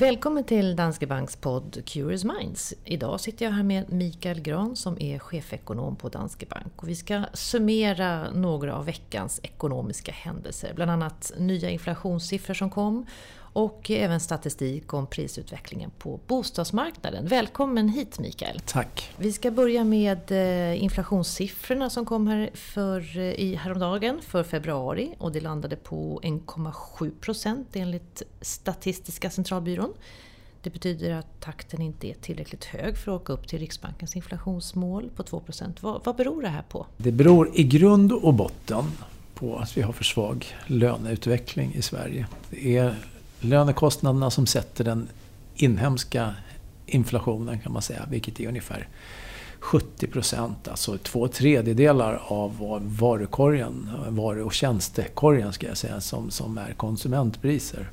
Välkommen till Danske Banks podd Curious Minds. Idag sitter jag här med Mikael Gran som är chefekonom på Danske Bank. Och vi ska summera några av veckans ekonomiska händelser. Bland annat nya inflationssiffror som kom och även statistik om prisutvecklingen på bostadsmarknaden. Välkommen hit Mikael! Tack! Vi ska börja med eh, inflationssiffrorna som kom här för, eh, i häromdagen för februari och det landade på 1,7 procent enligt Statistiska centralbyrån. Det betyder att takten inte är tillräckligt hög för att åka upp till Riksbankens inflationsmål på 2 vad, vad beror det här på? Det beror i grund och botten på att vi har för svag löneutveckling i Sverige. Det är lönekostnaderna som sätter den inhemska inflationen kan man säga, vilket är ungefär 70 procent, alltså två tredjedelar av varukorgen, varu och tjänstekorgen ska jag säga, som, som är konsumentpriser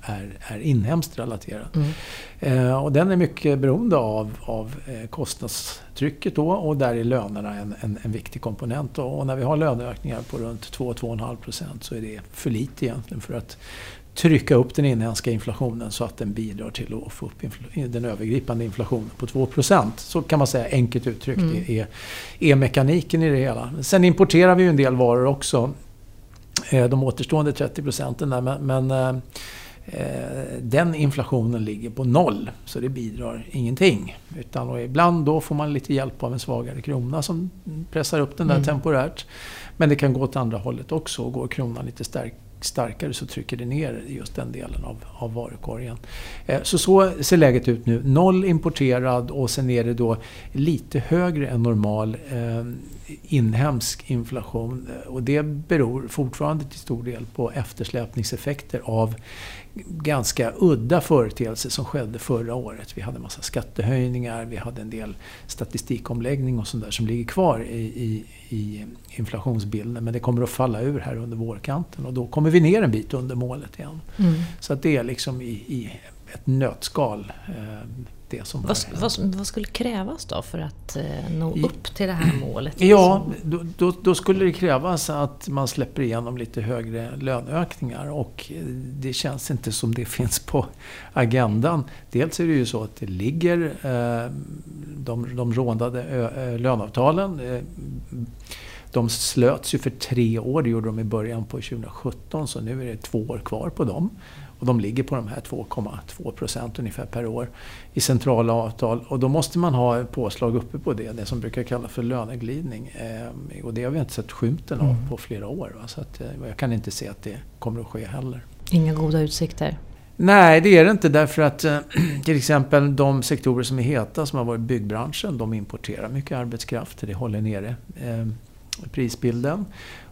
är, är inhemskt relaterad. Mm. Eh, och den är mycket beroende av, av eh, kostnadstrycket då och där är lönerna en, en, en viktig komponent. Och, och när vi har löneökningar på runt 2-2,5 procent så är det för lite egentligen för att trycka upp den inhemska inflationen så att den bidrar till att få upp den övergripande inflationen på 2% Så kan man säga enkelt uttryckt mm. är, är mekaniken i det hela. Sen importerar vi ju en del varor också. Eh, de återstående 30 procenten där. Men, men eh, den inflationen ligger på noll. Så det bidrar ingenting. Utan ibland då får man lite hjälp av en svagare krona som pressar upp den där mm. temporärt. Men det kan gå åt andra hållet också. Går kronan lite stark, starkare så trycker det ner just den delen av, av varukorgen. Eh, så så ser läget ut nu. Noll importerad och sen är det då lite högre än normal eh, inhemsk inflation. Eh, och det beror fortfarande till stor del på eftersläpningseffekter av ganska udda företeelser som skedde förra året. Vi hade en massa skattehöjningar, vi hade en del statistikomläggning och sånt där som ligger kvar i, i, i, inflationsbilden. Men det kommer att falla ur här under vårkanten och då kommer vi ner en bit under målet igen. Mm. Så att det är liksom i, i ett nötskal eh, det som vad, vad, vad, skulle krävas då för att eh, nå upp till det här målet? Ja, då, då, då, skulle det krävas att man släpper igenom lite högre löneökningar och det känns inte som det finns på agendan. Dels är det ju så att det ligger eh, de, de rådande löneavtalen de slöts ju för tre år, det gjorde de i början på 2017, så nu är det två år kvar på dem. Och de ligger på de här 2,2 procent ungefär per år i centrala avtal. Och då måste man ha påslag uppe på det, det som brukar kallas för löneglidning. Eh, och det har vi inte sett skymten av mm. på flera år. Va? Så att, eh, jag kan inte se att det kommer att ske heller. Inga goda utsikter? Nej, det är det inte därför att eh, till exempel de sektorer som är heta, som har varit byggbranschen, de importerar mycket arbetskraft. Det håller nere eh, prisbilden.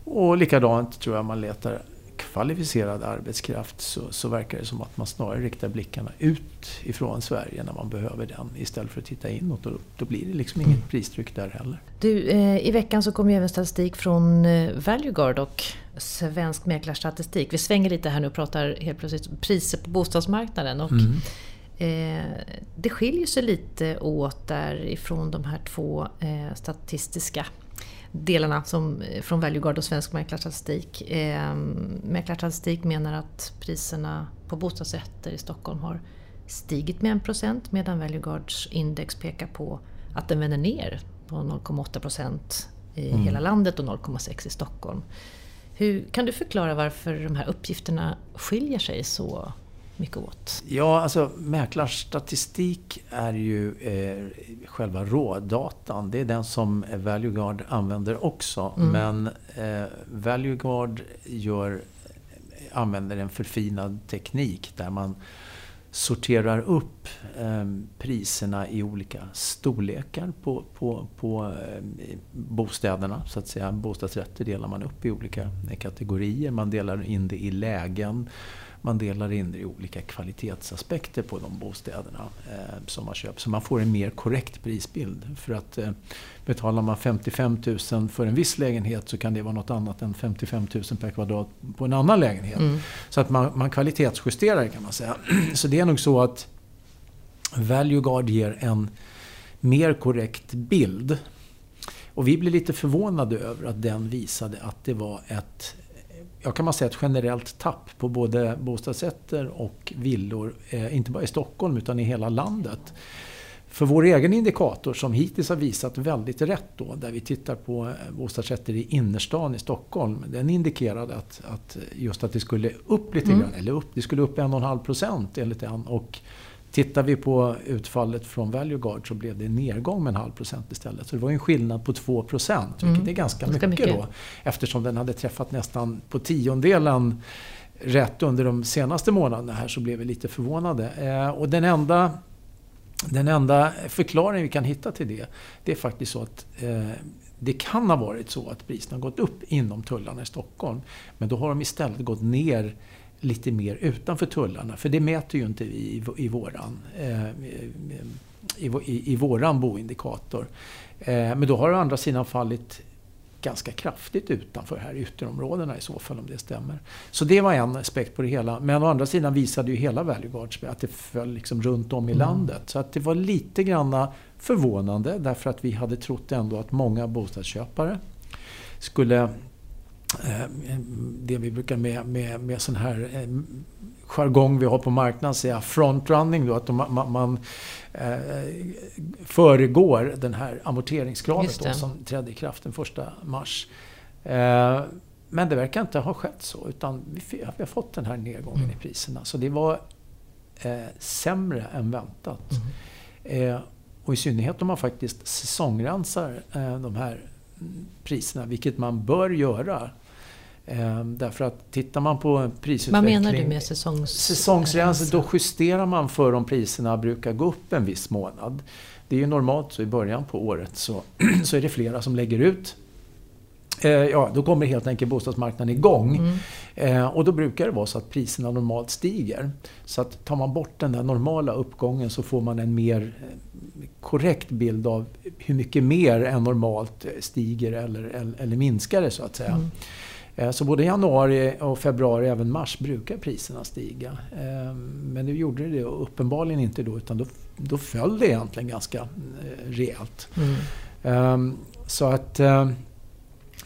Och likadant tror jag man letar kvalificerad arbetskraft så, så verkar det som att man snarare riktar blickarna ut ifrån Sverige när man behöver den istället för att titta inåt. Och då blir det liksom inget pristryck där heller. Du, eh, I veckan så kom ju även statistik från eh, Valueguard och Svensk Mäklarstatistik. Vi svänger lite här nu och pratar helt plötsligt priser på bostadsmarknaden. Och mm. Eh, det skiljer sig lite åt därifrån de här två eh, statistiska delarna som, eh, från Valueguard och Svensk Mäklarstatistik. Eh, Mäklarstatistik menar att priserna på bostadsrätter i Stockholm har stigit med 1% medan Valueguards index pekar på att den vänder ner på 0,8% i mm. hela landet och 0,6% i Stockholm. Hur, kan du förklara varför de här uppgifterna skiljer sig så mycket åt? Ja, alltså mäklarstatistik är ju eh, själva rådatan. Det är den som Valueguard använder också. Mm. Men eh, Valueguard gör, använder en förfinad teknik där man sorterar upp eh, priserna i olika storlekar på, på, på eh, bostäderna. Så att säga. Bostadsrätter delar man upp i olika kategorier. Man delar in det i lägen man delar in det i olika kvalitetsaspekter på de bostäderna eh, som man köper. Så man får en mer korrekt prisbild. För att eh, betalar man 55 000 för en viss lägenhet så kan det vara något annat än 55 000 per kvadrat på en annan lägenhet. Mm. Så att man, man kvalitetsjusterar kan man säga. Så det är nog så att ValueGuard ger en mer korrekt bild. Och vi blev lite förvånade över att den visade att det var ett jag kan man säga ett generellt tapp på både bostadsrätter och villor. Eh, inte bara i Stockholm utan i hela landet. För vår egen indikator som hittills har visat väldigt rätt då, där vi tittar på eh, bostadsrätter i innerstan i Stockholm. Den indikerade att, att just att det skulle upp lite mm. grann, eller upp, det skulle upp 1,5 procent enligt den. Och tittar vi på utfallet från Value Guard så blev det en nedgång med en halv procent istället. Så det var en skillnad på 2 procent, vilket mm. är ganska mycket, mycket då. Eftersom den hade träffat nästan på tiondelen rätt under de senaste månaderna här så blev vi lite förvånade. Eh, och den enda den enda förklaringen vi kan hitta till det, det är faktiskt så att eh, det kan ha varit så att priserna gått upp inom tullarna i Stockholm. Men då har de istället gått ner lite mer utanför tullarna. För det mäter ju inte vi i, i, våran, eh, i, i, i våran boindikator. Eh, men då har det å andra sidan fallit ganska kraftigt utanför här ytterområdena i så fall om det stämmer. Så det var en aspekt på det hela. Men å andra sidan visade ju hela Value Guards att det föll liksom runt om i mm. landet. Så att det var lite granna förvånande därför att vi hade trott ändå att många bostadsköpare skulle eh, det vi brukar med, med, med sån här eh, jargong vi har på marknaden säga frontrunning då, att man, man eh, föregår den här amorteringskravet då, som trädde i kraft den första mars. Eh, men det verkar inte ha skett så, utan vi, vi har fått den här nedgången mm. i priserna. Så det var eh, sämre än väntat. Mm. Eh, och i synnerhet om man faktiskt säsongrensar eh, de här priserna, vilket man bör göra Ehm, därför att tittar man på prisutveckling... Vad menar du med säsongs... Säsongsrensning, då justerar man för om priserna brukar gå upp en viss månad. Det är ju normalt så i början på året så, så är det flera som lägger ut eh, Ja, då kommer helt enkelt bostadsmarknaden igång. Mm. Eh, och då brukar det vara så att priserna normalt stiger. Så att tar man bort den där normala uppgången så får man en mer eh, korrekt bild av hur mycket mer än normalt stiger eller, eller, eller minskar det så att säga. Mm. Eh, så både januari och februari, även mars, brukar priserna stiga. Eh, men nu gjorde det uppenbarligen inte då, utan då, då föll det egentligen ganska eh, rejält. Mm. Ehm, så att...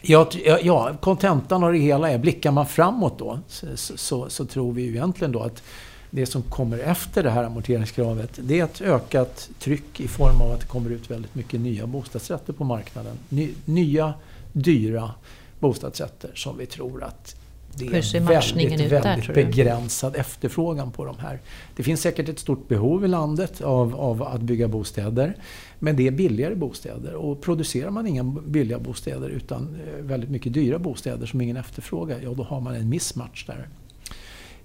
Ja, ja, kontentan av det hela är, blickar man framåt då så, så, så, tror vi ju egentligen då att det som kommer efter det här amorteringskravet det är ett ökat tryck i form av att det kommer ut väldigt mycket nya bostadsrätter på marknaden. Ny, nya, dyra bostadsrätter som vi tror att det är väldigt, väldigt där, begränsad efterfrågan på de här. Det finns säkert ett stort behov i landet av, av, att bygga bostäder. Men det är billigare bostäder. Och producerar man inga billiga bostäder utan eh, väldigt mycket dyra bostäder som ingen efterfrågar, ja då har man en missmatch där.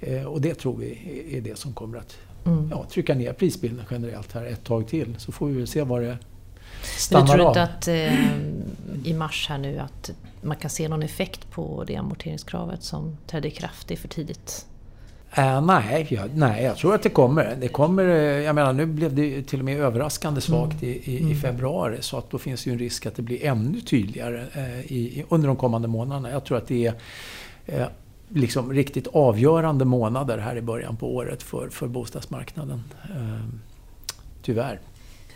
Eh, och det tror vi är det som kommer att mm. ja, trycka ner prisbilden generellt här ett tag till. Så får vi väl se vad det stannar av. Du tror inte av. att eh, i mars här nu att man kan se någon effekt på det amorteringskravet som trädde i kraft? Det är för tidigt? Uh, nej, jag, nej, jag tror att det kommer. Det kommer eh, jag menar, nu blev det till och med överraskande svagt mm. i, i, mm. februari. Så att då finns det ju en risk att det blir ännu tydligare uh, i, under de kommande månaderna. Jag tror att det är uh, liksom riktigt avgörande månader här i början på året för, för bostadsmarknaden. Tyvärr.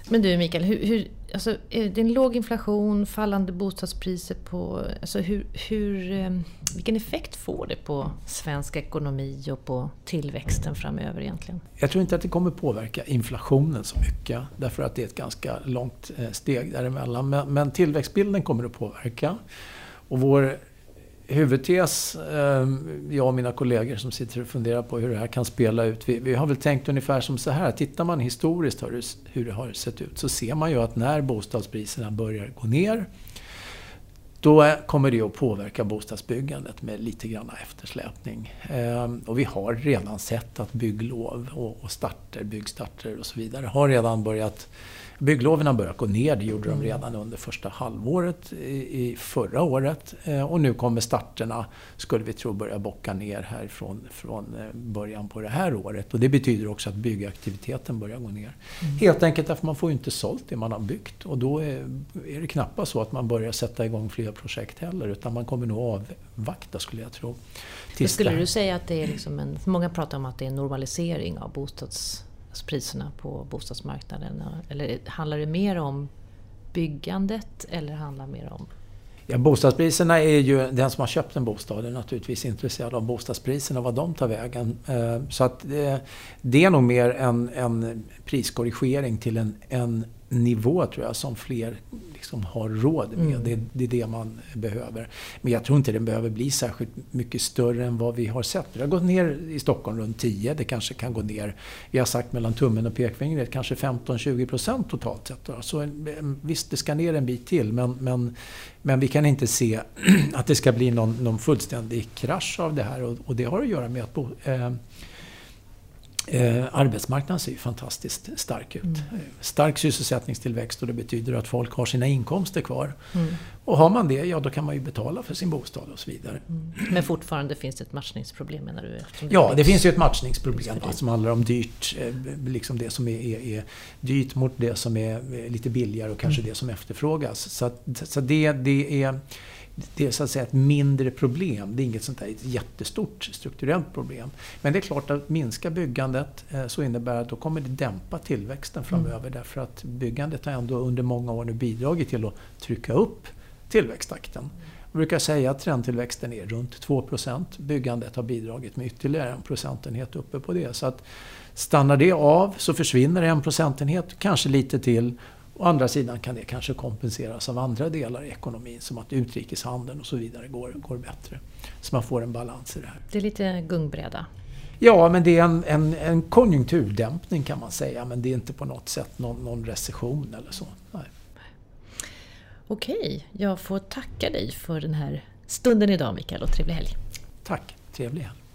Men du Mikael, hur, hur, alltså, är det en låg inflation, fallande bostadspriser på... Alltså hur, hur, eh, vilken effekt får det på svensk ekonomi och på tillväxten framöver egentligen? Jag tror inte att det kommer påverka inflationen så mycket. Därför att det är ett ganska långt eh, steg däremellan. Men, men tillväxtbilden kommer att påverka. Och vår huvudtes, ehm, jag och mina kollegor som sitter och funderar på hur det här kan spela ut. Vi, vi har väl tänkt ungefär som så här. Tittar man historiskt hur det har sett ut så ser man ju att när bostadspriserna börjar gå ner då kommer det att påverka bostadsbyggandet med lite grann eftersläpning. Ehm, och vi har redan sett att bygglov och starter, byggstarter och så vidare har redan börjat Byggloven har börjat gå ner, det gjorde de mm. redan under första halvåret i, förra året. Eh, och nu kommer starterna, skulle vi tro, börja bocka ner här från, från eh, början på det här året. Och det betyder också att byggaktiviteten börjar gå ner. Mm. Helt enkelt därför man får inte sålt det man har byggt. Och då är, är det knappast så att man börjar sätta igång fler projekt heller. Utan man kommer nog avvakta skulle jag tro. Skulle du säga att det är liksom en... Många pratar om att det är en normalisering av bostads priserna på bostadsmarknaden? Eller handlar det mer om byggandet eller handlar det mer om Ja, bostadspriserna är ju, den som har köpt en bostad är naturligtvis intresserad av bostadspriserna och vad de tar vägen. Eh, så att det, det är nog mer en, en priskorrigering till en, en nivå tror jag som fler liksom har råd med. Mm. Det, det, är det man behöver. Men jag tror inte den behöver bli särskilt mycket större än vad vi har sett. Det har gått ner i Stockholm runt 10. Det kanske kan gå ner, vi har sagt mellan tummen och pekfingret, kanske 15-20 procent totalt sett. Så visst, det ska ner en bit till. Men, men, men vi kan inte se att det ska bli någon, någon fullständig krasch av det här. Och, och det har att göra med att bo, eh, Eh, arbetsmarknaden ser ju fantastiskt stark ut. Mm. Stark sysselsättningstillväxt och det betyder att folk har sina inkomster kvar. Mm. Och har man det, ja då kan man ju betala för sin bostad och så vidare. Mm. Men fortfarande finns det ett matchningsproblem menar du? Ja, det finns ju ett matchningsproblem som handlar om dyrt, eh, liksom det som är, är, är, dyrt mot det som är lite billigare och kanske mm. det som efterfrågas. Så, att, så det, det är det är så att säga ett mindre problem. Det är inget sånt där jättestort strukturellt problem. Men det är klart att minska byggandet eh, så innebär att då kommer det dämpa tillväxten mm. framöver. Mm. Därför att byggandet har ändå under många år nu bidragit till att trycka upp tillväxttakten. Jag brukar säga att trendtillväxten är runt 2% Byggandet har bidragit med ytterligare en procentenhet uppe på det. Så att stannar det av så försvinner en procentenhet, kanske lite till. Å andra sidan kan det kanske kompenseras av andra delar i ekonomin som att utrikeshandeln och så vidare går, går bättre. Så man får en balans i det här. Det är lite gungbräda. Ja, men det är en, en, en konjunkturdämpning kan man säga. Men det är inte på något sätt någon, någon recession eller så. Nej. Okej, jag får tacka dig för den här stunden idag Mikael och trevlig helg. Tack, trevlig helg.